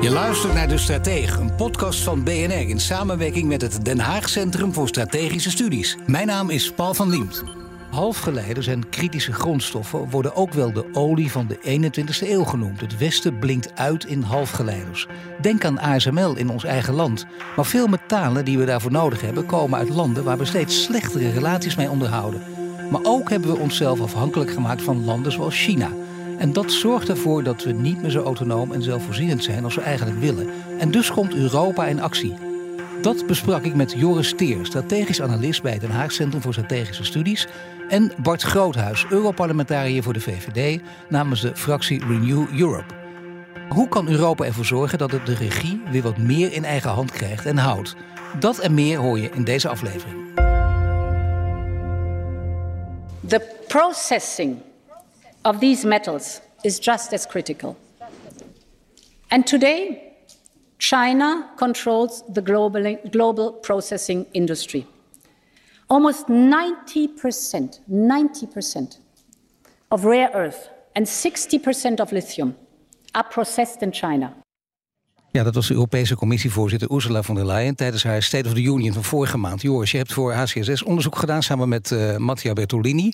Je luistert naar De Stratege, een podcast van BNR in samenwerking met het Den Haag Centrum voor Strategische Studies. Mijn naam is Paul van Liemt. Halfgeleiders en kritische grondstoffen worden ook wel de olie van de 21ste eeuw genoemd. Het Westen blinkt uit in halfgeleiders. Denk aan ASML in ons eigen land. Maar veel metalen die we daarvoor nodig hebben komen uit landen waar we steeds slechtere relaties mee onderhouden. Maar ook hebben we onszelf afhankelijk gemaakt van landen zoals China. En dat zorgt ervoor dat we niet meer zo autonoom en zelfvoorzienend zijn als we eigenlijk willen. En dus komt Europa in actie. Dat besprak ik met Joris Teer, strategisch analist bij het Den Haag Centrum voor Strategische Studies. En Bart Groothuis, Europarlementariër voor de VVD namens de fractie Renew Europe. Hoe kan Europa ervoor zorgen dat het de regie weer wat meer in eigen hand krijgt en houdt? Dat en meer hoor je in deze aflevering. The processing of these metals is just as critical. And today, China controls the global, global processing industry. Almost 90%, 90% of rare earth and 60% of lithium are processed in China. Ja, dat was de Europese Commissievoorzitter Ursula von der Leyen tijdens haar State of the Union van vorige maand. Joris, je hebt voor HCSS onderzoek gedaan samen met uh, Mattia Bertolini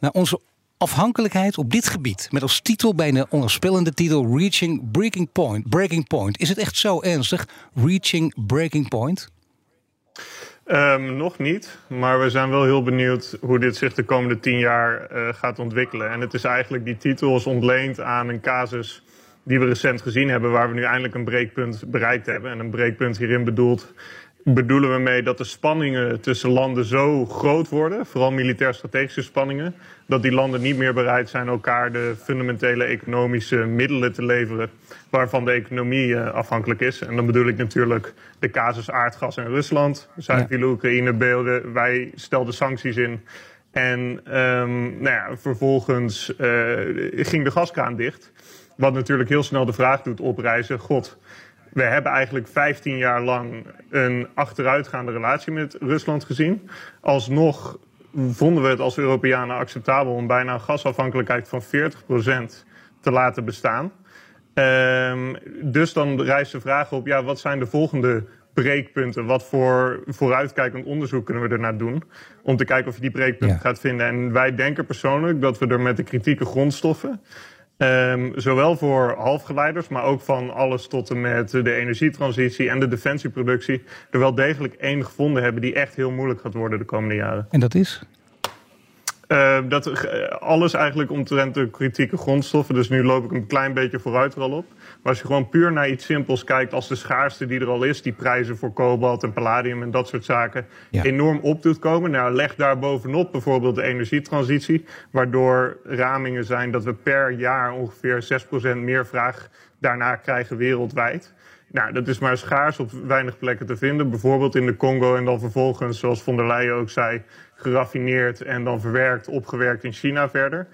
naar onze afhankelijkheid op dit gebied. Met als titel bijna onherspellende titel Reaching Breaking Point. Breaking Point. Is het echt zo ernstig? Reaching Breaking Point? Um, nog niet, maar we zijn wel heel benieuwd hoe dit zich de komende tien jaar uh, gaat ontwikkelen. En het is eigenlijk, die titel is ontleend aan een casus die we recent gezien hebben, waar we nu eindelijk een breekpunt bereikt hebben. En een breekpunt hierin bedoeld bedoelen we mee dat de spanningen tussen landen zo groot worden, vooral militair-strategische spanningen, dat die landen niet meer bereid zijn elkaar de fundamentele economische middelen te leveren waarvan de economie uh, afhankelijk is. En dan bedoel ik natuurlijk de casus aardgas in Rusland. Zuid vielen Oekraïne beelden, wij stelden sancties in. En um, nou ja, vervolgens uh, ging de gaskraan dicht. Wat natuurlijk heel snel de vraag doet oprijzen: God, we hebben eigenlijk 15 jaar lang een achteruitgaande relatie met Rusland gezien. Alsnog vonden we het als Europeanen acceptabel om bijna een gasafhankelijkheid van 40% te laten bestaan. Um, dus dan rijst de vraag op, ja, wat zijn de volgende breekpunten? Wat voor vooruitkijkend onderzoek kunnen we ernaar doen? Om te kijken of je die breekpunten ja. gaat vinden. En wij denken persoonlijk dat we er met de kritieke grondstoffen Um, zowel voor halfgeleiders, maar ook van alles tot en met de energietransitie en de defensieproductie, er wel degelijk één gevonden hebben die echt heel moeilijk gaat worden de komende jaren. En dat is? Uh, dat, uh, alles eigenlijk omtrent de kritieke grondstoffen. Dus nu loop ik een klein beetje vooruit er al op. Maar als je gewoon puur naar iets simpels kijkt als de schaarste die er al is, die prijzen voor kobalt en palladium en dat soort zaken ja. enorm op doet komen. Nou, leg daar bovenop bijvoorbeeld de energietransitie, waardoor ramingen zijn dat we per jaar ongeveer 6% meer vraag daarna krijgen wereldwijd. Nou, dat is maar schaars op weinig plekken te vinden. Bijvoorbeeld in de Congo en dan vervolgens, zoals von der Leyen ook zei, geraffineerd en dan verwerkt, opgewerkt in China verder.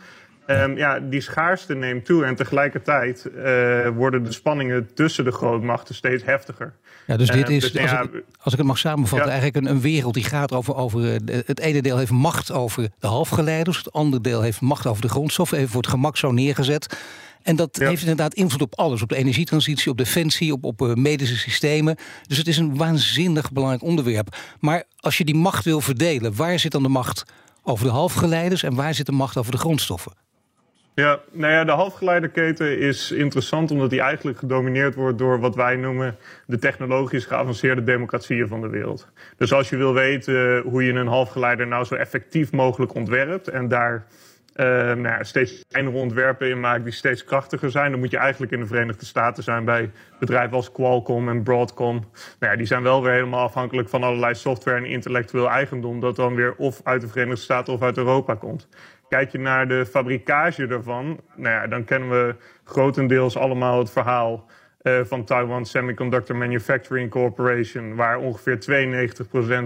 Um, ja, die schaarste neemt toe en tegelijkertijd uh, worden de spanningen tussen de grootmachten steeds heftiger. Ja, dus dit is, uh, dus, als, ja, ik, als, ik, het mag samenvatten, ja. eigenlijk een, een, wereld die gaat over, over. Het ene deel heeft macht over de halfgeleiders, het andere deel heeft macht over de grondstoffen, even voor het gemak zo neergezet. En dat ja. heeft inderdaad invloed op alles. Op de energietransitie, op defensie, op, op uh, medische systemen. Dus het is een waanzinnig belangrijk onderwerp. Maar als je die macht wil verdelen, waar zit dan de macht over de halfgeleiders en waar zit de macht over de grondstoffen? Ja, nou ja, de halfgeleiderketen is interessant omdat die eigenlijk gedomineerd wordt door wat wij noemen de technologisch geavanceerde democratieën van de wereld. Dus als je wil weten hoe je een halfgeleider nou zo effectief mogelijk ontwerpt en daar uh, nou ja, steeds kleinere ontwerpen in maakt die steeds krachtiger zijn, dan moet je eigenlijk in de Verenigde Staten zijn bij bedrijven als Qualcomm en Broadcom. Nou ja, die zijn wel weer helemaal afhankelijk van allerlei software en intellectueel eigendom dat dan weer of uit de Verenigde Staten of uit Europa komt. Kijk je naar de fabrikage ervan, nou ja, dan kennen we grotendeels allemaal het verhaal van Taiwan Semiconductor Manufacturing Corporation, waar ongeveer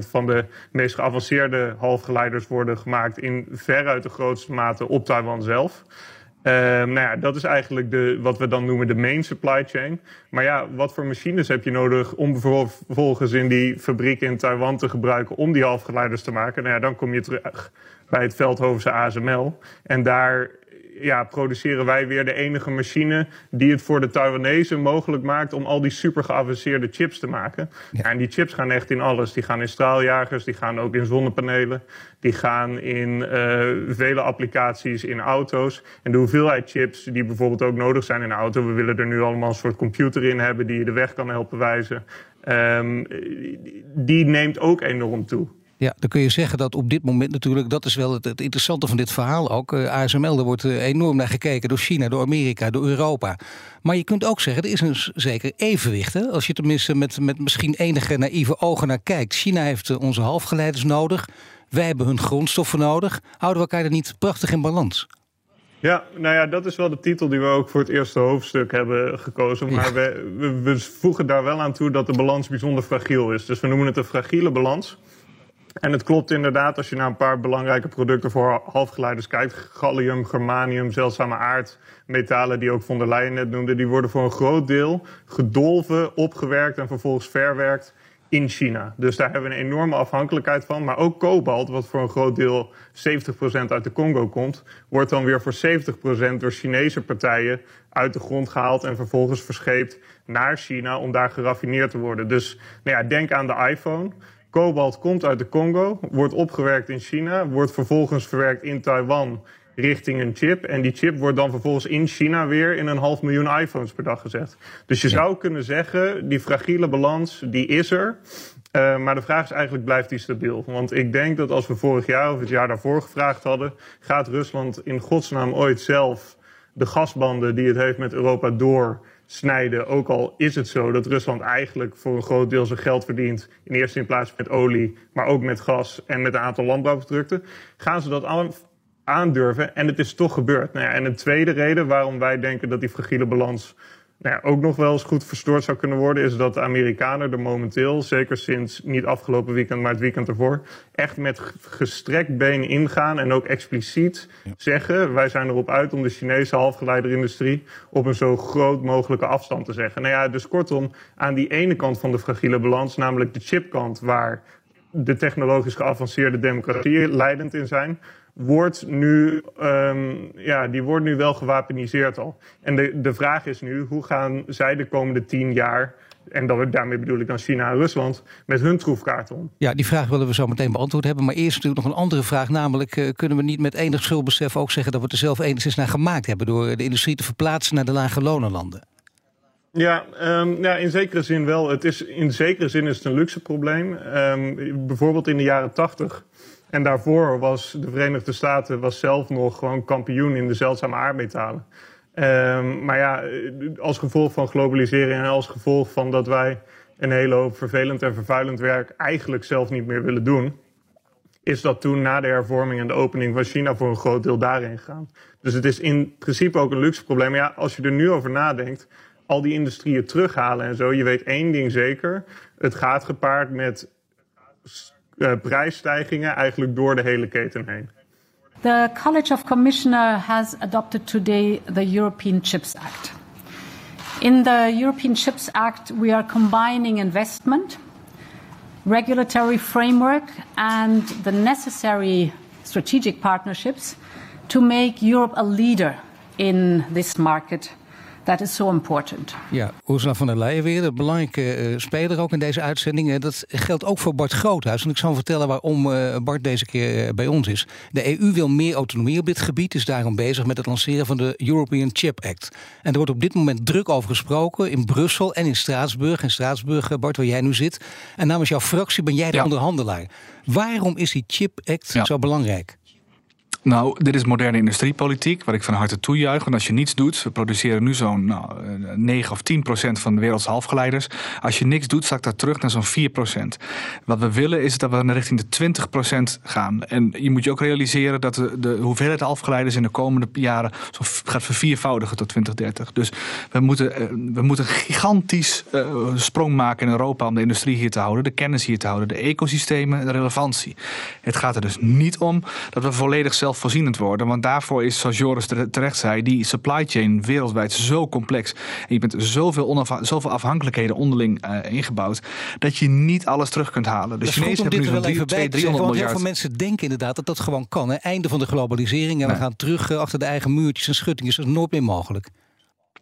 92% van de meest geavanceerde halfgeleiders worden gemaakt in veruit de grootste mate op Taiwan zelf. Uh, nou ja, dat is eigenlijk de, wat we dan noemen de main supply chain. Maar ja, wat voor machines heb je nodig om vervolgens in die fabriek in Taiwan te gebruiken om die halfgeleiders te maken? Nou ja, dan kom je terug bij het Veldhovense ASML. En daar ja, produceren wij weer de enige machine die het voor de Taiwanese mogelijk maakt om al die super geavanceerde chips te maken. Ja. en die chips gaan echt in alles. Die gaan in straaljagers, die gaan ook in zonnepanelen, die gaan in uh, vele applicaties in auto's. En de hoeveelheid chips die bijvoorbeeld ook nodig zijn in een auto, we willen er nu allemaal een soort computer in hebben die je de weg kan helpen wijzen. Um, die neemt ook enorm toe. Ja, dan kun je zeggen dat op dit moment natuurlijk, dat is wel het, het interessante van dit verhaal ook. Uh, eh, ASML, er wordt uh, enorm naar gekeken door China, door Amerika, door Europa. Maar je kunt ook zeggen, er is een zeker evenwicht. Hè? Als je tenminste met, met misschien enige naïeve ogen naar kijkt. China heeft uh, onze halfgeleiders nodig. Wij hebben hun grondstoffen nodig. Houden we elkaar er niet prachtig in balans? Ja, nou ja, dat is wel de titel die we ook voor het eerste hoofdstuk hebben gekozen. Maar we, we, we voegen daar wel aan toe dat de balans bijzonder fragiel is. Dus we noemen het een fragiele balans. En het klopt inderdaad als je naar een paar belangrijke producten voor halfgeleiders kijkt. Gallium, germanium, zeldzame aardmetalen die ook von der Leyen net noemde. Die worden voor een groot deel gedolven, opgewerkt en vervolgens verwerkt in China. Dus daar hebben we een enorme afhankelijkheid van. Maar ook kobalt, wat voor een groot deel 70% uit de Congo komt... wordt dan weer voor 70% door Chinese partijen uit de grond gehaald... en vervolgens verscheept naar China om daar geraffineerd te worden. Dus nou ja, denk aan de iPhone... Kobalt komt uit de Congo, wordt opgewerkt in China, wordt vervolgens verwerkt in Taiwan richting een chip. En die chip wordt dan vervolgens in China weer in een half miljoen iPhones per dag gezet. Dus je zou kunnen zeggen, die fragiele balans, die is er. Uh, maar de vraag is eigenlijk, blijft die stabiel? Want ik denk dat als we vorig jaar of het jaar daarvoor gevraagd hadden... gaat Rusland in godsnaam ooit zelf de gasbanden die het heeft met Europa door snijden. Ook al is het zo dat Rusland eigenlijk voor een groot deel zijn geld verdient. In eerste plaats met olie, maar ook met gas en met een aantal landbouwproducten. Gaan ze dat aandurven? En het is toch gebeurd. Nou ja, en een tweede reden waarom wij denken dat die fragiele balans nou ja, ook nog wel eens goed verstoord zou kunnen worden, is dat de Amerikanen er momenteel, zeker sinds niet afgelopen weekend, maar het weekend ervoor, echt met gestrekt been ingaan en ook expliciet zeggen: wij zijn erop uit om de Chinese halfgeleiderindustrie op een zo groot mogelijke afstand te zeggen. Nou ja, dus kortom, aan die ene kant van de fragiele balans, namelijk de chipkant, waar de technologisch geavanceerde democratieën leidend in zijn, wordt nu, um, ja, die wordt nu wel gewapeniseerd al. En de, de vraag is nu, hoe gaan zij de komende tien jaar en dat, daarmee bedoel ik dan China en Rusland, met hun troefkaart om. Ja, die vraag willen we zo meteen beantwoord hebben. Maar eerst natuurlijk nog een andere vraag. Namelijk, uh, kunnen we niet met enig schuldbesef ook zeggen dat we er zelf enigszins naar gemaakt hebben door de industrie te verplaatsen naar de lage lonenlanden? Ja, um, ja, in zekere zin wel. Het is, in zekere zin is het een luxe probleem. Um, bijvoorbeeld in de jaren tachtig en daarvoor was de Verenigde Staten was zelf nog gewoon kampioen in de zeldzame aardmetalen. Um, maar ja, als gevolg van globalisering en als gevolg van dat wij een hele hoop vervelend en vervuilend werk eigenlijk zelf niet meer willen doen, is dat toen na de hervorming en de opening van China voor een groot deel daarin gegaan. Dus het is in principe ook een luxe probleem. Ja, als je er nu over nadenkt, al die industrieën terughalen en zo, je weet één ding zeker: het gaat gepaard met uh, prijsstijgingen eigenlijk door de hele keten heen. The College of Commissioner has adopted today the European Chips Act. In the European Chips Act, we are combining investment, regulatory framework, and the necessary strategic partnerships to make Europe a leader in this market that is so important. Ja, Ursula van der Leyen weer, een belangrijke uh, speler ook in deze uitzending. Uh, dat geldt ook voor Bart Groothuis. En ik zal vertellen waarom uh, Bart deze keer bij ons is. De EU wil meer autonomie op dit gebied, is daarom bezig met het lanceren van de European Chip Act. En er wordt op dit moment druk over gesproken in Brussel en in Straatsburg. In Straatsburg, Bart, waar jij nu zit. En namens jouw fractie ben jij de onderhandelaar. Waarom is die Chip Act zo belangrijk? Nou, dit is moderne industriepolitiek, wat ik van harte toejuich. Want als je niets doet, we produceren nu zo'n nou, 9 of 10 procent van de wereldse halfgeleiders. Als je niks doet, zakt dat terug naar zo'n 4 procent. Wat we willen is dat we naar richting de 20 procent gaan. En je moet je ook realiseren dat de, de hoeveelheid halfgeleiders in de komende jaren zo gaat verviervoudigen tot 2030. Dus we moeten, eh, we moeten een gigantisch uh, sprong maken in Europa om de industrie hier te houden, de kennis hier te houden, de ecosystemen, de relevantie. Het gaat er dus niet om dat we volledig zelf zelfvoorzienend worden. Want daarvoor is, zoals Joris terecht zei, die supply chain wereldwijd zo complex. En je bent zoveel, zoveel afhankelijkheden onderling uh, ingebouwd. dat je niet alles terug kunt halen. De Chinezen hebben nu zo'n 200, 300 miljard. Heel veel mensen denken inderdaad dat dat gewoon kan. Hè? Einde van de globalisering en we gaan terug uh, achter de eigen muurtjes en schuttingen. is nooit meer mogelijk.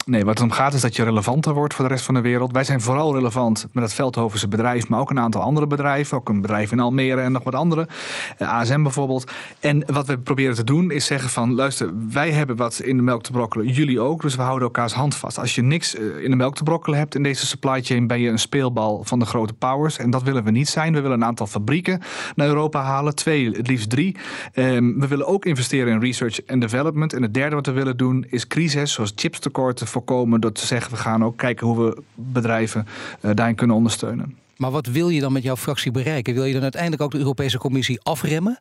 Nee, wat het om gaat is dat je relevanter wordt voor de rest van de wereld. Wij zijn vooral relevant met het Veldhovense bedrijf, maar ook een aantal andere bedrijven. Ook een bedrijf in Almere en nog wat andere. Eh, ASM bijvoorbeeld. En wat we proberen te doen is zeggen van, luister, wij hebben wat in de melk te brokkelen, jullie ook. Dus we houden elkaars hand vast. Als je niks eh, in de melk te brokkelen hebt in deze supply chain, ben je een speelbal van de grote powers. En dat willen we niet zijn. We willen een aantal fabrieken naar Europa halen. Twee, het liefst drie. Ehm, we willen ook investeren in research en development. En het derde wat we willen doen is crisis, zoals chipstekorten voorkomen door te zeggen: we gaan ook kijken hoe we bedrijven uh, daarin kunnen ondersteunen. Maar wat wil je dan met jouw fractie bereiken? Wil je dan uiteindelijk ook de Europese Commissie afremmen?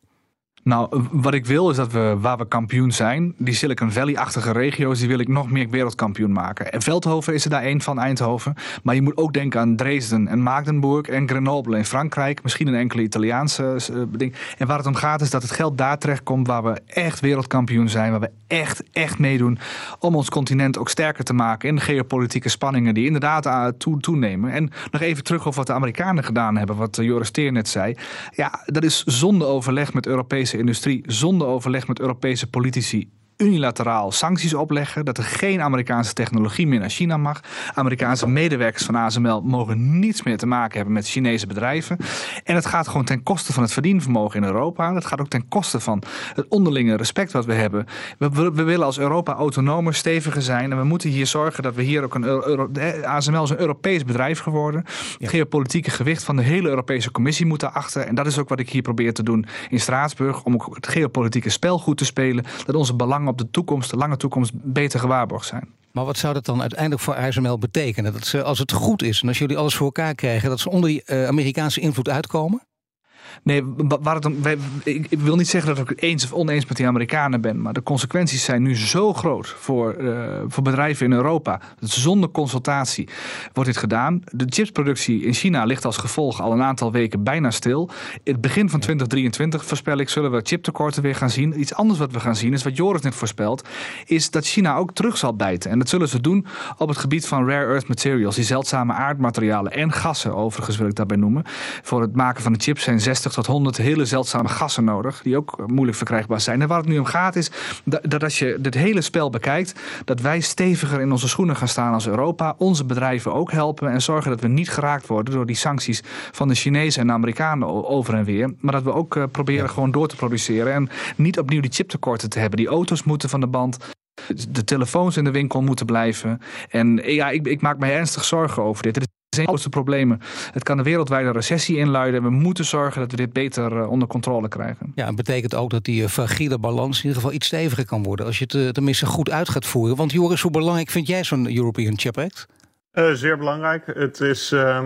Nou, wat ik wil is dat we, waar we kampioen zijn, die Silicon Valley-achtige regio's, die wil ik nog meer wereldkampioen maken. En Veldhoven is er daar één van, Eindhoven. Maar je moet ook denken aan Dresden en Magdeburg en Grenoble in Frankrijk. Misschien een enkele Italiaanse uh, ding. En waar het om gaat is dat het geld daar terecht komt waar we echt wereldkampioen zijn. Waar we echt, echt meedoen om ons continent ook sterker te maken in de geopolitieke spanningen die inderdaad uh, toenemen. En nog even terug over wat de Amerikanen gedaan hebben, wat uh, Joris Teer net zei. Ja, dat is zonder overleg met Europese industrie zonder overleg met Europese politici unilateraal sancties opleggen. Dat er geen Amerikaanse technologie meer naar China mag. Amerikaanse medewerkers van ASML mogen niets meer te maken hebben met Chinese bedrijven. En het gaat gewoon ten koste van het verdienvermogen in Europa. Het gaat ook ten koste van het onderlinge respect wat we hebben. We, we, willen als Europa autonomer, steviger zijn. En we moeten hier zorgen dat we hier ook een. Euro, ASML is een Europees bedrijf geworden. Het geopolitieke gewicht van de hele Europese Commissie moet daarachter. En dat is ook wat ik hier probeer te doen in Straatsburg. Om ook het geopolitieke spel goed te spelen. Dat onze belangen op de toekomst, de lange toekomst, beter gewaarborgd zijn. Maar wat zou dat dan uiteindelijk voor ASML betekenen? Dat ze, als het goed is en als jullie alles voor elkaar krijgen, dat ze onder die uh, Amerikaanse invloed uitkomen? Nee, waar het om, ik, wil niet zeggen dat ik het eens of oneens met die Amerikanen ben. Maar de consequenties zijn nu zo groot voor, uh, voor bedrijven in Europa. Dat zonder consultatie wordt dit gedaan. De chipsproductie in China ligt als gevolg al een aantal weken bijna stil. In het begin van 2023 voorspel ik zullen we chiptekorten weer gaan zien. Iets anders wat we gaan zien is wat Joris net voorspelt. Is dat China ook terug zal bijten. En dat zullen ze doen op het gebied van rare earth materials. Die zeldzame aardmaterialen en gassen overigens wil ik daarbij noemen. Voor het maken van de chips zijn 60 tot 100 hele zeldzame gassen nodig, die ook moeilijk verkrijgbaar zijn. En waar het nu om gaat is dat, als je dit hele spel bekijkt, dat wij steviger in onze schoenen gaan staan als Europa, onze bedrijven ook helpen en zorgen dat we niet geraakt worden door die sancties van de Chinezen en de Amerikanen over en weer. Maar dat we ook uh, proberen gewoon door te produceren en niet opnieuw die chiptekorten te hebben. Die auto's moeten van de band. De telefoons in de winkel moeten blijven. En ja, ik, ik maak mij ernstig zorgen over dit zijn grootste problemen. Het kan een wereldwijde recessie inluiden. We moeten zorgen dat we dit beter eh, onder controle krijgen. Ja, het betekent ook dat die eh, fragiele balans in ieder geval iets steviger kan worden. Als je het eh, tenminste goed uit gaat voeren. Want Joris, hoe belangrijk vind jij zo'n European Chip Act? Uh, zeer belangrijk. Het is, uh,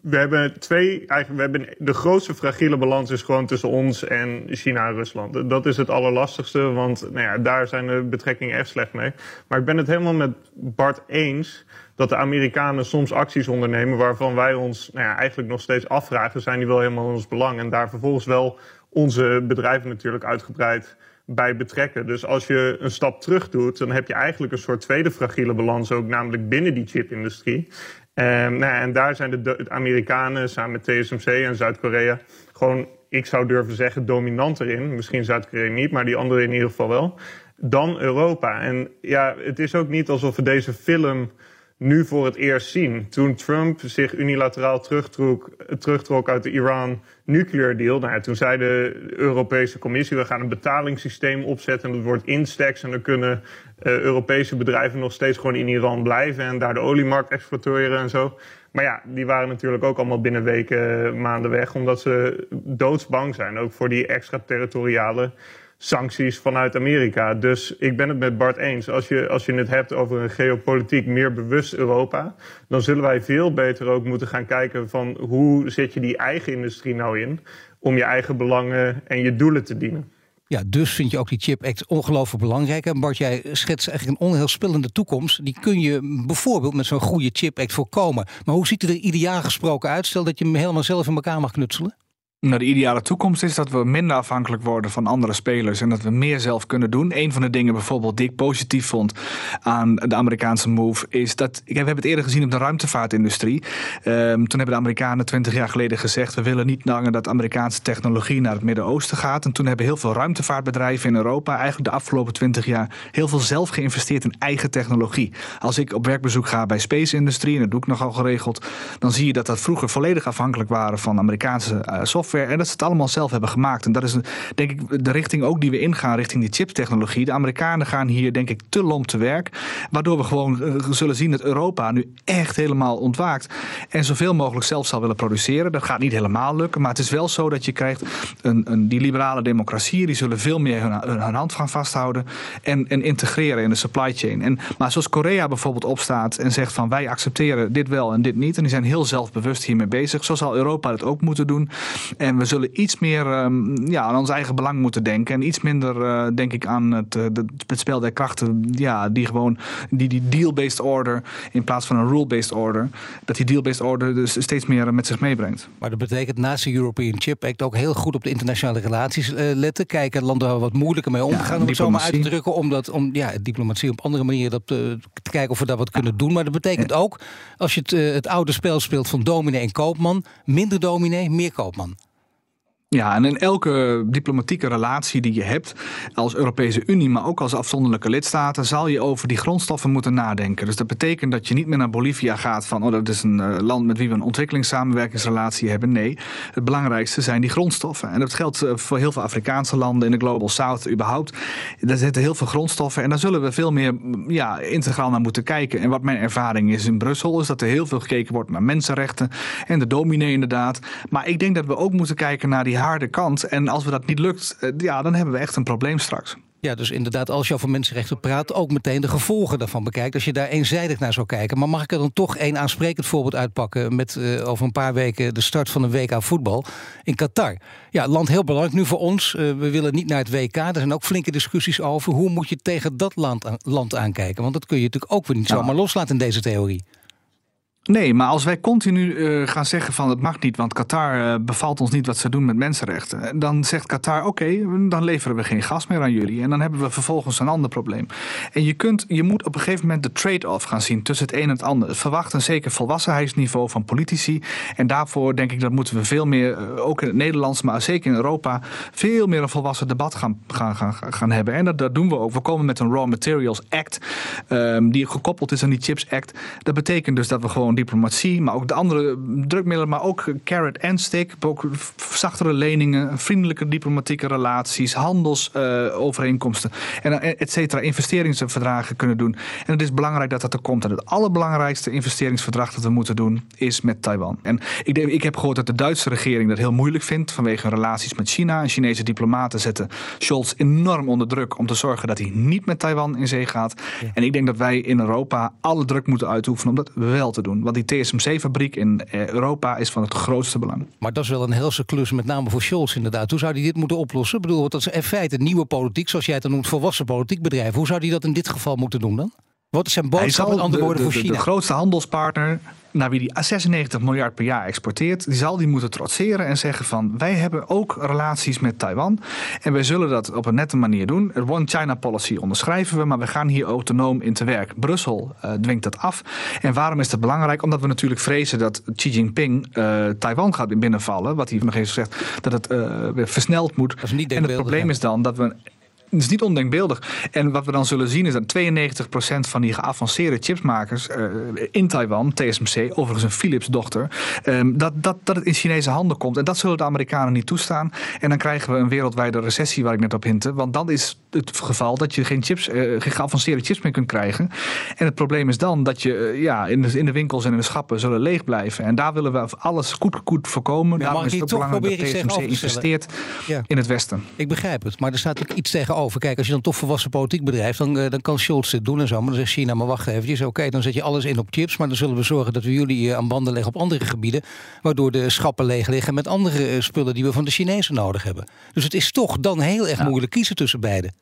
we hebben twee, eigenlijk, we hebben de grootste fragiele balans is gewoon tussen ons en China en Rusland. Dat is het allerlastigste, want nou ja, daar zijn de betrekkingen echt slecht mee. Maar ik ben het helemaal met Bart eens dat de Amerikanen soms acties ondernemen waarvan wij ons nou ja, eigenlijk nog steeds afvragen, zijn die wel helemaal in ons belang? En daar vervolgens wel onze bedrijven natuurlijk uitgebreid bij betrekken. Dus als je een stap terug doet, dan heb je eigenlijk een soort tweede fragiele balans ook, namelijk binnen die chipindustrie. Um, nou, en daar zijn de, de Amerikanen samen met TSMC en Zuid-Korea gewoon, ik zou durven zeggen, dominanter in. Misschien Zuid-Korea niet, maar die anderen in ieder geval wel. Dan Europa. En ja, het is ook niet alsof we deze film nu voor het eerst zien. Toen Trump zich unilateraal terugtrok, terugtrok uit de Iran nuclear deal. Nou, toen zei de Europese Commissie: we gaan een betalingssysteem opzetten. En dat wordt Instex. En dan kunnen uh, Europese bedrijven nog steeds gewoon in Iran blijven. En daar de oliemarkt exploiteren en zo. Maar ja, die waren natuurlijk ook allemaal binnen weken, maanden weg, omdat ze doodsbang zijn. Ook voor die extraterritoriale sancties vanuit Amerika. Dus ik ben het met Bart eens. Als je, als je het hebt over een geopolitiek meer bewust Europa, dan zullen wij veel beter ook moeten gaan kijken van hoe zet je die eigen industrie nou in om je eigen belangen en je doelen te dienen. Ja, dus vind je ook die Chip Act ongelooflijk belangrijk. En Bart, jij schetst eigenlijk een onheilspellende toekomst. Die kun je bijvoorbeeld met zo'n goede Chip Act voorkomen. Maar hoe ziet het er ideaal gesproken uit? Stel dat je hem helemaal zelf in elkaar mag knutselen. Nou, de ideale toekomst is dat we minder afhankelijk worden van andere spelers en dat we meer zelf kunnen doen. Een van de dingen bijvoorbeeld die ik positief vond aan de Amerikaanse move is dat, we hebben het eerder gezien op de ruimtevaartindustrie. Um, toen hebben de Amerikanen twintig jaar geleden gezegd, we willen niet langer dat Amerikaanse technologie naar het Midden-Oosten gaat. En toen hebben heel veel ruimtevaartbedrijven in Europa eigenlijk de afgelopen twintig jaar heel veel zelf geïnvesteerd in eigen technologie. Als ik op werkbezoek ga bij Space Industrie, en dat doe ik nogal geregeld, dan zie je dat dat vroeger volledig afhankelijk waren van Amerikaanse uh, en dat ze het allemaal zelf hebben gemaakt. En dat is denk ik de richting ook die we ingaan, richting die chiptechnologie. De Amerikanen gaan hier denk ik te lomp te werk. Waardoor we gewoon eh, zullen zien dat Europa nu echt helemaal ontwaakt. En zoveel mogelijk zelf zal willen produceren. Dat gaat niet helemaal lukken. Maar het is wel zo dat je krijgt een, een die liberale democratieën. Die zullen veel meer hun, hand gaan vasthouden. En, en integreren in de supply chain. En, maar zoals Korea bijvoorbeeld opstaat en zegt van wij accepteren dit wel en dit niet. En die zijn heel zelfbewust hiermee bezig. Zo zal Europa het ook moeten doen. En we zullen iets meer um, ja, aan ons eigen belang moeten denken. En iets minder, uh, denk ik, aan het, uh, het spel der krachten. Ja, die gewoon, die, die deal-based order in plaats van een rule-based order. Dat die deal-based order dus steeds meer met zich meebrengt. Maar dat betekent naast de European Chip Act ook heel goed op de internationale relaties uh, letten. Kijken landen waar wat moeilijker mee omgaan. Ja, om het zo maar uit te drukken. Om, dat, om ja, diplomatie op andere manieren dat, te kijken of we daar wat kunnen doen. Maar dat betekent ook, als je het, het oude spel speelt van dominee en koopman. Minder dominee, meer koopman. Ja, en in elke diplomatieke relatie die je hebt als Europese Unie, maar ook als afzonderlijke lidstaten, zal je over die grondstoffen moeten nadenken. Dus dat betekent dat je niet meer naar Bolivia gaat van, oh, dat is een uh, land met wie we een ontwikkelingssamenwerkingsrelatie hebben. Nee, het belangrijkste zijn die grondstoffen. En dat geldt uh, voor heel veel Afrikaanse landen in de Global South überhaupt. Daar zitten heel veel grondstoffen en daar zullen we veel meer ja, integraal naar moeten kijken. En wat mijn ervaring is in Brussel, is dat er heel veel gekeken wordt naar mensenrechten en de dominee inderdaad. Maar ik denk dat we ook moeten kijken naar die harde kant. En als we dat niet lukt, eh, ja, dan hebben we echt een probleem straks. Ja, dus inderdaad, als je over mensenrechten praat, ook meteen de gevolgen daarvan bekijkt. Als je daar eenzijdig naar zou kijken. Maar mag ik er dan toch één aansprekend voorbeeld uitpakken met uh, over een paar weken de start van een WK voetbal in Qatar? Ja, land heel belangrijk nu voor ons. Uh, we willen niet naar het WK. Er zijn ook flinke discussies over. Hoe moet je tegen dat land, land aankijken? Want dat kun je natuurlijk ook weer niet zomaar loslaten in deze theorie. Nee, maar als wij continu uh, gaan zeggen van het mag niet, want Qatar uh, bevalt ons niet wat ze doen met mensenrechten, dan zegt Qatar oké, dan leveren we geen gas meer aan jullie en dan hebben we vervolgens een ander probleem. En je, kunt, je moet op een gegeven moment de trade-off gaan zien tussen het een en het ander. Verwacht een zeker volwassenheidsniveau van politici en daarvoor denk ik dat moeten we veel meer, ook in het Nederlands, maar zeker in Europa, veel meer een volwassen debat gaan, gaan, gaan, gaan hebben. En dat, dat doen we ook. We komen met een Raw Materials Act, um, die gekoppeld is aan die Chips Act. Dat betekent dus dat we gewoon diplomatie, maar ook de andere drukmiddelen, maar ook carrot en stick, ook zachtere leningen, vriendelijke diplomatieke relaties, handelsovereenkomsten uh, en et cetera, investeringsverdragen kunnen doen. En het is belangrijk dat dat er komt. En het allerbelangrijkste investeringsverdrag dat we moeten doen is met Taiwan. En ik, denk, ik heb gehoord dat de Duitse regering dat heel moeilijk vindt vanwege relaties met China. En Chinese diplomaten zetten Scholz enorm onder druk om te zorgen dat hij niet met Taiwan in zee gaat. Ja. En ik denk dat wij in Europa alle druk moeten uitoefenen om dat wel te doen. Want die TSMC-fabriek in eh, Europa is van het grootste belang. Maar dat is wel een helse klus, met name voor Scholz inderdaad. Hoe zou hij dit moeten oplossen? Ik bedoel, dat is in feite nieuwe politiek, zoals jij het noemt, volwassen politiek bedrijf. Hoe zou hij dat in dit geval moeten doen dan? Wat is zijn boodschap met andere woorden voor China? De grootste handelspartner naar wie die 96 miljard per jaar exporteert, die zal die moeten trotseren en zeggen van wij hebben ook relaties met Taiwan en wij zullen dat op een nette manier doen. Het One China policy onderschrijven we, maar we gaan hier autonoom in te werk. Brussel uh, dwingt dat af. En waarom is dat belangrijk? Omdat we natuurlijk vrezen dat Xi Jinping uh, Taiwan gaat binnenvallen, wat hij nog eens zegt, dat het uh, weer versneld moet. en het probleem is dan dat we het is niet ondenkbeeldig. En wat we dan zullen zien is dat 92% van die geavanceerde chipsmakers uh, in Taiwan, TSMC, overigens een Philips dochter, um, dat, dat, dat het in Chinese handen komt. En dat zullen de Amerikanen niet toestaan. En dan krijgen we een wereldwijde recessie waar ik net op hinte. Want dan is het geval dat je geen chips, uh, geen geavanceerde chips meer kunt krijgen. En het probleem is dan dat je uh, ja, in, de, in de winkels en in de schappen zullen leeg blijven. En daar willen we alles goed, goed voorkomen. Ja, Daarom is het ook belangrijk dat TSMC investeert Ja. in het Westen. Ik begrijp het, maar er staat ook iets tegenover. Kijk, als je dan toch volwassen politiek bedrijft, dan, eh, dan kan Scholz dit doen en zo. Maar dan zegt China, maar wacht eventjes, oké, dan zet je alles in op chips. Maar dan zullen we zorgen dat we jullie eh, aan banden leggen op andere gebieden. Waardoor de schappen leeg liggen met andere eh, spullen die we van de Chinezen nodig hebben. Dus het is toch dan heel erg moeilijk kiezen tussen beiden.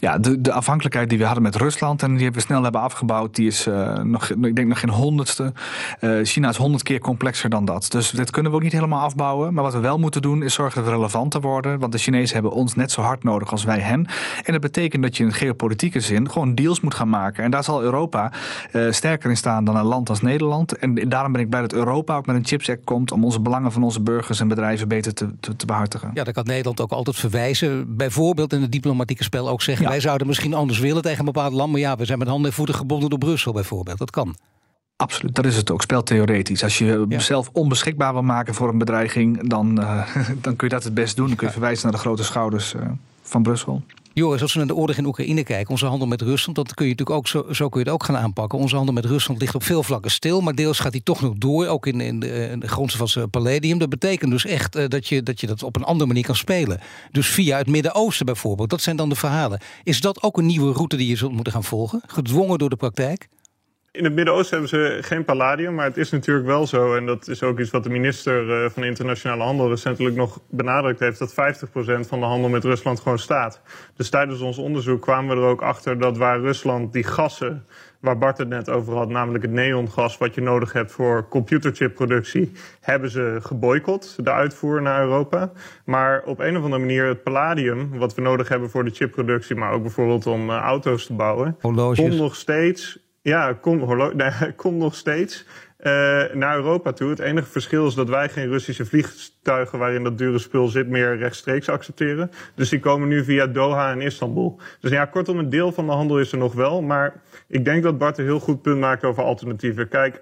Ja, de, de afhankelijkheid die we hadden met Rusland en die we snel hebben afgebouwd, die is uh, nog, ik denk nog geen honderdste. Uh, China is honderd keer complexer dan dat. Dus dit kunnen we ook niet helemaal afbouwen. Maar wat we wel moeten doen is zorgen dat we relevanter worden. Want de Chinezen hebben ons net zo hard nodig als wij hen. En dat betekent dat je in geopolitieke zin gewoon deals moet gaan maken. En daar zal Europa uh, sterker in staan dan een land als Nederland. En daarom ben ik blij dat Europa ook met een Chips Act komt om onze belangen van onze burgers en bedrijven beter te, te, behartigen. Ja, daar kan Nederland ook altijd verwijzen. Bijvoorbeeld in het diplomatieke spel ook zeggen. Wij zouden misschien anders willen tegen een bepaald land. Maar ja, we zijn met handen en voeten gebonden door Brussel bijvoorbeeld. Dat kan. Absoluut, dat is het ook. Speltheoretisch. Als je ja. zelf onbeschikbaar wil maken voor een bedreiging, dan, uh, dan kun je dat het best doen. Dan kun je verwijzen naar de grote schouders uh, van Brussel. Joris, als we naar de oorlog in Oekraïne kijken, onze handel met Rusland, dat kun je natuurlijk ook zo, zo kun je het ook gaan aanpakken. Onze handel met Rusland ligt op veel vlakken stil, maar deels gaat die toch nog door, ook in, in de, de grondstof van Palladium. Dat betekent dus echt uh, dat, je, dat je dat op een andere manier kan spelen. Dus via het Midden-Oosten bijvoorbeeld, dat zijn dan de verhalen. Is dat ook een nieuwe route die je zult moeten gaan volgen, gedwongen door de praktijk? In het Midden-Oosten hebben ze geen palladium, maar het is natuurlijk wel zo, en dat is ook iets wat de minister van Internationale Handel recentelijk nog benadrukt heeft, dat 50% van de handel met Rusland gewoon staat. Dus tijdens ons onderzoek kwamen we er ook achter dat waar Rusland die gassen, waar Bart het net over had, namelijk het neongas wat je nodig hebt voor computerchipproductie, hebben ze geboycott, de uitvoer naar Europa. Maar op een of andere manier het palladium, wat we nodig hebben voor de chipproductie, maar ook bijvoorbeeld om uh, auto's te bouwen, Horloges. komt nog steeds ja, komt nog steeds uh, naar Europa toe. Het enige verschil is dat wij geen Russische vliegtuigen waarin dat dure spul zit meer rechtstreeks accepteren. Dus die komen nu via Doha en Istanbul. Dus ja, kortom, een deel van de handel is er nog wel. Maar ik denk dat Bart een heel goed punt maakt over alternatieven. Kijk,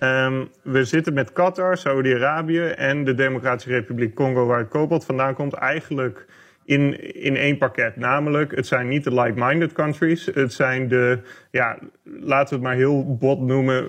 um, we zitten met Qatar, Saudi-Arabië en de Democratische Republiek Congo, waar het kobalt vandaan komt, eigenlijk in, in één pakket. Namelijk, het zijn niet de like-minded countries. Het zijn de, ja, laten we het maar heel bot noemen,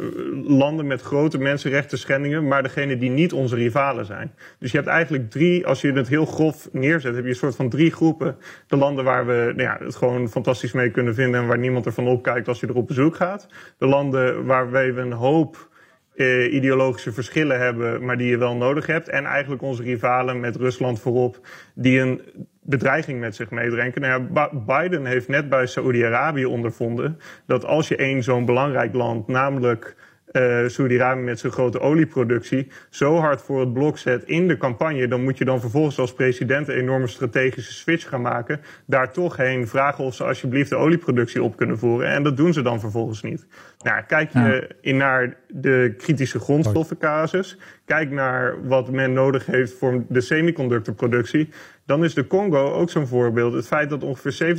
landen met grote mensenrechten schendingen, maar degene die niet onze rivalen zijn. Dus je hebt eigenlijk drie, als je het heel grof neerzet, heb je een soort van drie groepen. De landen waar we nou ja, het gewoon fantastisch mee kunnen vinden en waar niemand ervan opkijkt als je er op bezoek gaat. De landen waar we een hoop uh, ideologische verschillen hebben, maar die je wel nodig hebt. En eigenlijk onze rivalen met Rusland voorop, die een bedreiging met zich meedrenken. Nou ja, Biden heeft net bij Saoedi-Arabië ondervonden dat als je één zo'n belangrijk land, namelijk uh, Saudi-Arabië met zijn grote olieproductie, zo hard voor het blok zet in de campagne, dan moet je dan vervolgens als president een enorme strategische switch gaan maken. Daar toch heen vragen of ze alsjeblieft de olieproductie op kunnen voeren. En dat doen ze dan vervolgens niet. Nou, kijk je in naar de kritische grondstoffencasus, kijk naar wat men nodig heeft voor de semiconductorproductie, dan is de Congo ook zo'n voorbeeld. Het feit dat ongeveer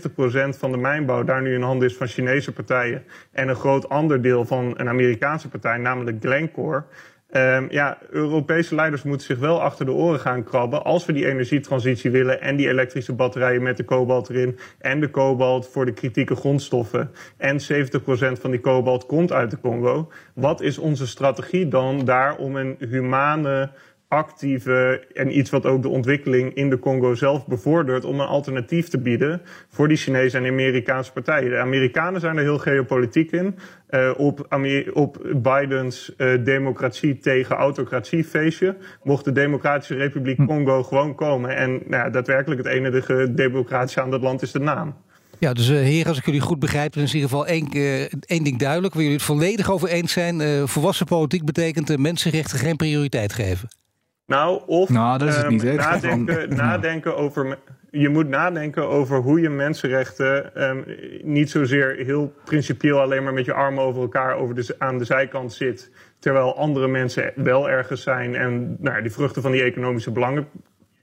70% van de mijnbouw daar nu in handen is van Chinese partijen en een groot ander deel van een Amerikaanse partij, namelijk Glencore. Um, ja, Europese leiders moeten zich wel achter de oren gaan krabben als we die energietransitie willen en die elektrische batterijen met de kobalt erin en de kobalt voor de kritieke grondstoffen en 70% van die kobalt komt uit de Congo. Wat is onze strategie dan daar om een humane actieve en iets wat ook de ontwikkeling in de Congo zelf bevordert om een alternatief te bieden voor die Chinese en Amerikaanse partijen. De Amerikanen zijn er heel geopolitiek in. Uh, op, Amer op Bidens uh, democratie tegen autocratie feestje mocht de Democratische Republiek Congo gewoon komen. En nou ja, daadwerkelijk het enige democratische aan dat land is de naam. Ja, dus uh, heren, als ik jullie goed begrijp, dan is in ieder geval één, uh, één ding duidelijk. Waar jullie het volledig over eens zijn. Uh, volwassen politiek betekent mensenrechten geen prioriteit geven. Nou, of nou, dat is het um, niet, hè? nadenken, nadenken over. Je moet nadenken over hoe je mensenrechten um, niet zozeer heel principieel alleen maar met je armen over elkaar over de, aan de zijkant zit. Terwijl andere mensen wel ergens zijn en nou, die vruchten van die economische belangen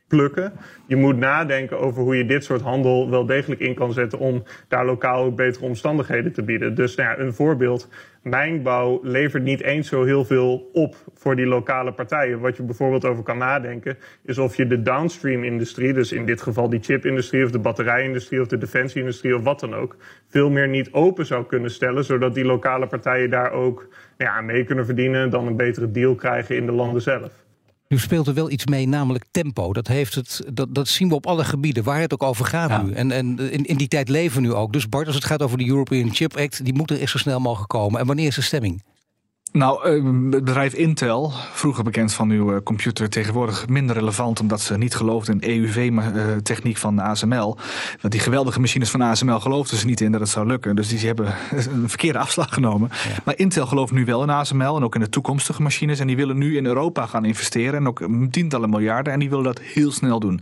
plukken. Je moet nadenken over hoe je dit soort handel wel degelijk in kan zetten om daar lokaal ook betere omstandigheden te bieden. Dus nou ja, een voorbeeld. Mijnbouw levert niet eens zo heel veel op voor die lokale partijen. Wat je bijvoorbeeld over kan nadenken, is of je de downstream-industrie, dus in dit geval die chip-industrie of de batterijindustrie of de defensie-industrie of wat dan ook, veel meer niet open zou kunnen stellen, zodat die lokale partijen daar ook nou ja, mee kunnen verdienen en dan een betere deal krijgen in de landen zelf. Nu speelt er wel iets mee, namelijk tempo. Dat, heeft het, dat, dat zien we op alle gebieden, waar het ook over gaat nu. En, en in, in die tijd leven we nu ook. Dus Bart, als het gaat over de European Chip Act... die moet er eerst zo snel mogelijk komen. En wanneer is de stemming? Nou, eh, het bedrijf Intel, vroeger bekend van uw eh, computer, tegenwoordig minder relevant omdat ze niet geloofden in EUV-techniek van ASML. Want die geweldige machines van ASML geloofden ze niet in dat het zou lukken. Dus die hebben een verkeerde afslag genomen. Maar Intel gelooft nu wel in ASML en ook in de toekomstige machines. En die willen nu in Europa gaan investeren en ook tientallen miljarden. En die willen dat heel snel doen.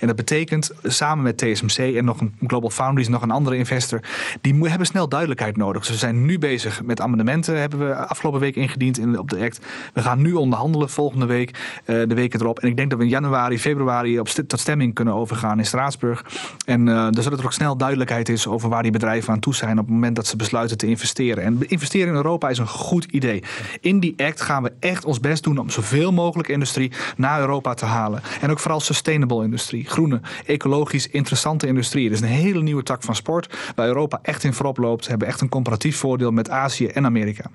En dat betekent samen met TSMC en nog een Global Foundries, nog een andere investor, die hebben snel duidelijkheid nodig. Ze zijn nu bezig met amendementen, hebben we afgelopen week ingediend in, op de act. We gaan nu onderhandelen volgende week, uh, de weken erop. En ik denk dat we in januari, februari op tot stemming kunnen overgaan in Straatsburg. En uh, zodat er ook snel duidelijkheid is over waar die bedrijven aan toe zijn op het moment dat ze besluiten te investeren. En investeren in Europa is een goed idee. In die act gaan we echt ons best doen om zoveel mogelijk industrie naar Europa te halen. En ook vooral sustainable industrie, groene, ecologisch interessante industrie. Is een hele nieuwe tak van sport waar Europa echt in voorop loopt. Hebben echt een comparatief voordeel met Azië en Amerika.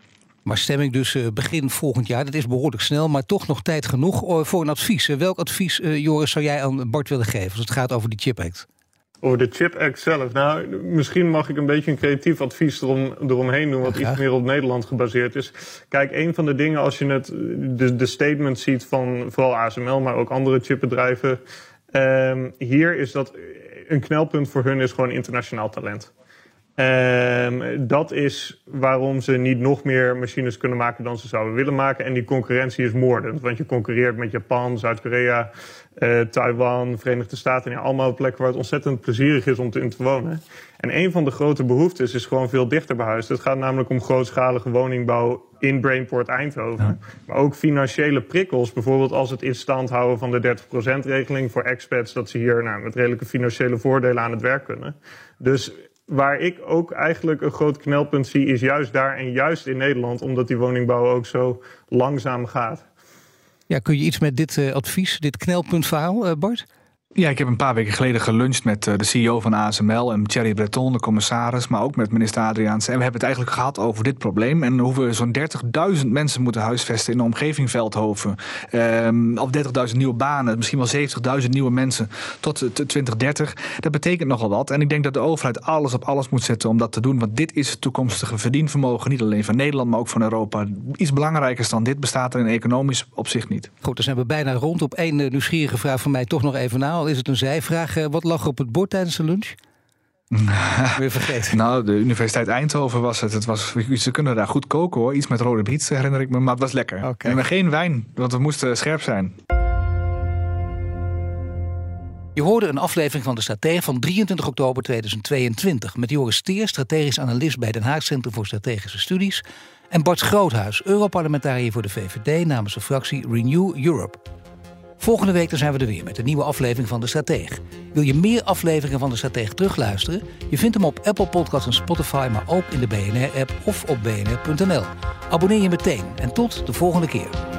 Maar stemming dus eh, begin volgend jaar. Dat is behoorlijk snel, maar toch nog tijd genoeg eh, voor een advies. Welk advies, eh, Joris, zou jij aan Bart willen geven als het gaat over die Chip Act? Over de Chip Act zelf. Nou, misschien mag ik een beetje een creatief advies erom, eromheen doen, wat iets meer op Nederland gebaseerd is. Kijk, een van de dingen als je het, de, de statement ziet van vooral ASML, maar ook andere chipbedrijven. Um, hier is dat een knelpunt voor hun is gewoon internationaal talent. Um, dat is waarom ze niet nog meer machines kunnen maken dan ze zouden willen maken. En die concurrentie is moordend. Want je concurreert met Japan, Zuid-Korea, uh, Taiwan, Verenigde Staten. Ja, allemaal plekken waar het ontzettend plezierig is om te, in te wonen. En een van de grote behoeftes is gewoon veel dichter bij huis. Het gaat namelijk om grootschalige woningbouw in Brainport Eindhoven. Ja. Maar ook financiële prikkels. Bijvoorbeeld als het in stand houden van de 30%-regeling voor expats. Dat ze hier nou, met redelijke financiële voordelen aan het werk kunnen. Dus waar ik ook eigenlijk een groot knelpunt zie, is juist daar en juist in Nederland, omdat die woningbouw ook zo langzaam gaat. Ja, kun je iets met dit uh, advies, dit knelpuntverhaal, uh, Bart? Ja, ik heb een paar weken geleden geluncht met eh, de CEO van ASML en Thierry Breton, de commissaris, maar ook met minister Adriaans. En we hebben het eigenlijk gehad over dit probleem en hoe we zo'n 30.000 mensen moeten huisvesten in de omgeving Veldhoven. Um, of 30.000 nieuwe banen, misschien wel 70.000 nieuwe mensen tot 2030. Dat betekent nogal wat. En ik denk dat de overheid alles op alles moet zetten om dat te doen, want dit is het toekomstige verdienvermogen, niet alleen van Nederland, maar ook van Europa. Iets belangrijkers dan dit bestaat er in economisch opzicht niet. Goed, dan zijn we bijna rond op één eh, nieuwsgierige vraag van mij toch nog even na is het een zijvraag. Eh, wat lag op het bord tijdens de lunch? Weer vergeten. Nou, de Universiteit Eindhoven was het. het was, ze kunnen daar goed koken hoor. Iets met rode biet herinner ik me, maar het was lekker. Okay. En geen wijn, want we moesten scherp zijn. Je hoorde een aflevering van de Stratege van 23 oktober 2022... met Joris Steer, strategisch analist bij Den Haag Centrum voor Strategische Studies... en Bart Groothuis, Europarlementariër voor de VVD namens de fractie Renew Europe. Volgende week zijn we er weer met een nieuwe aflevering van De Strateeg. Wil je meer afleveringen van De Strateeg terugluisteren? Je vindt hem op Apple Podcasts en Spotify, maar ook in de BNR-app of op bnr.nl. Abonneer je meteen en tot de volgende keer.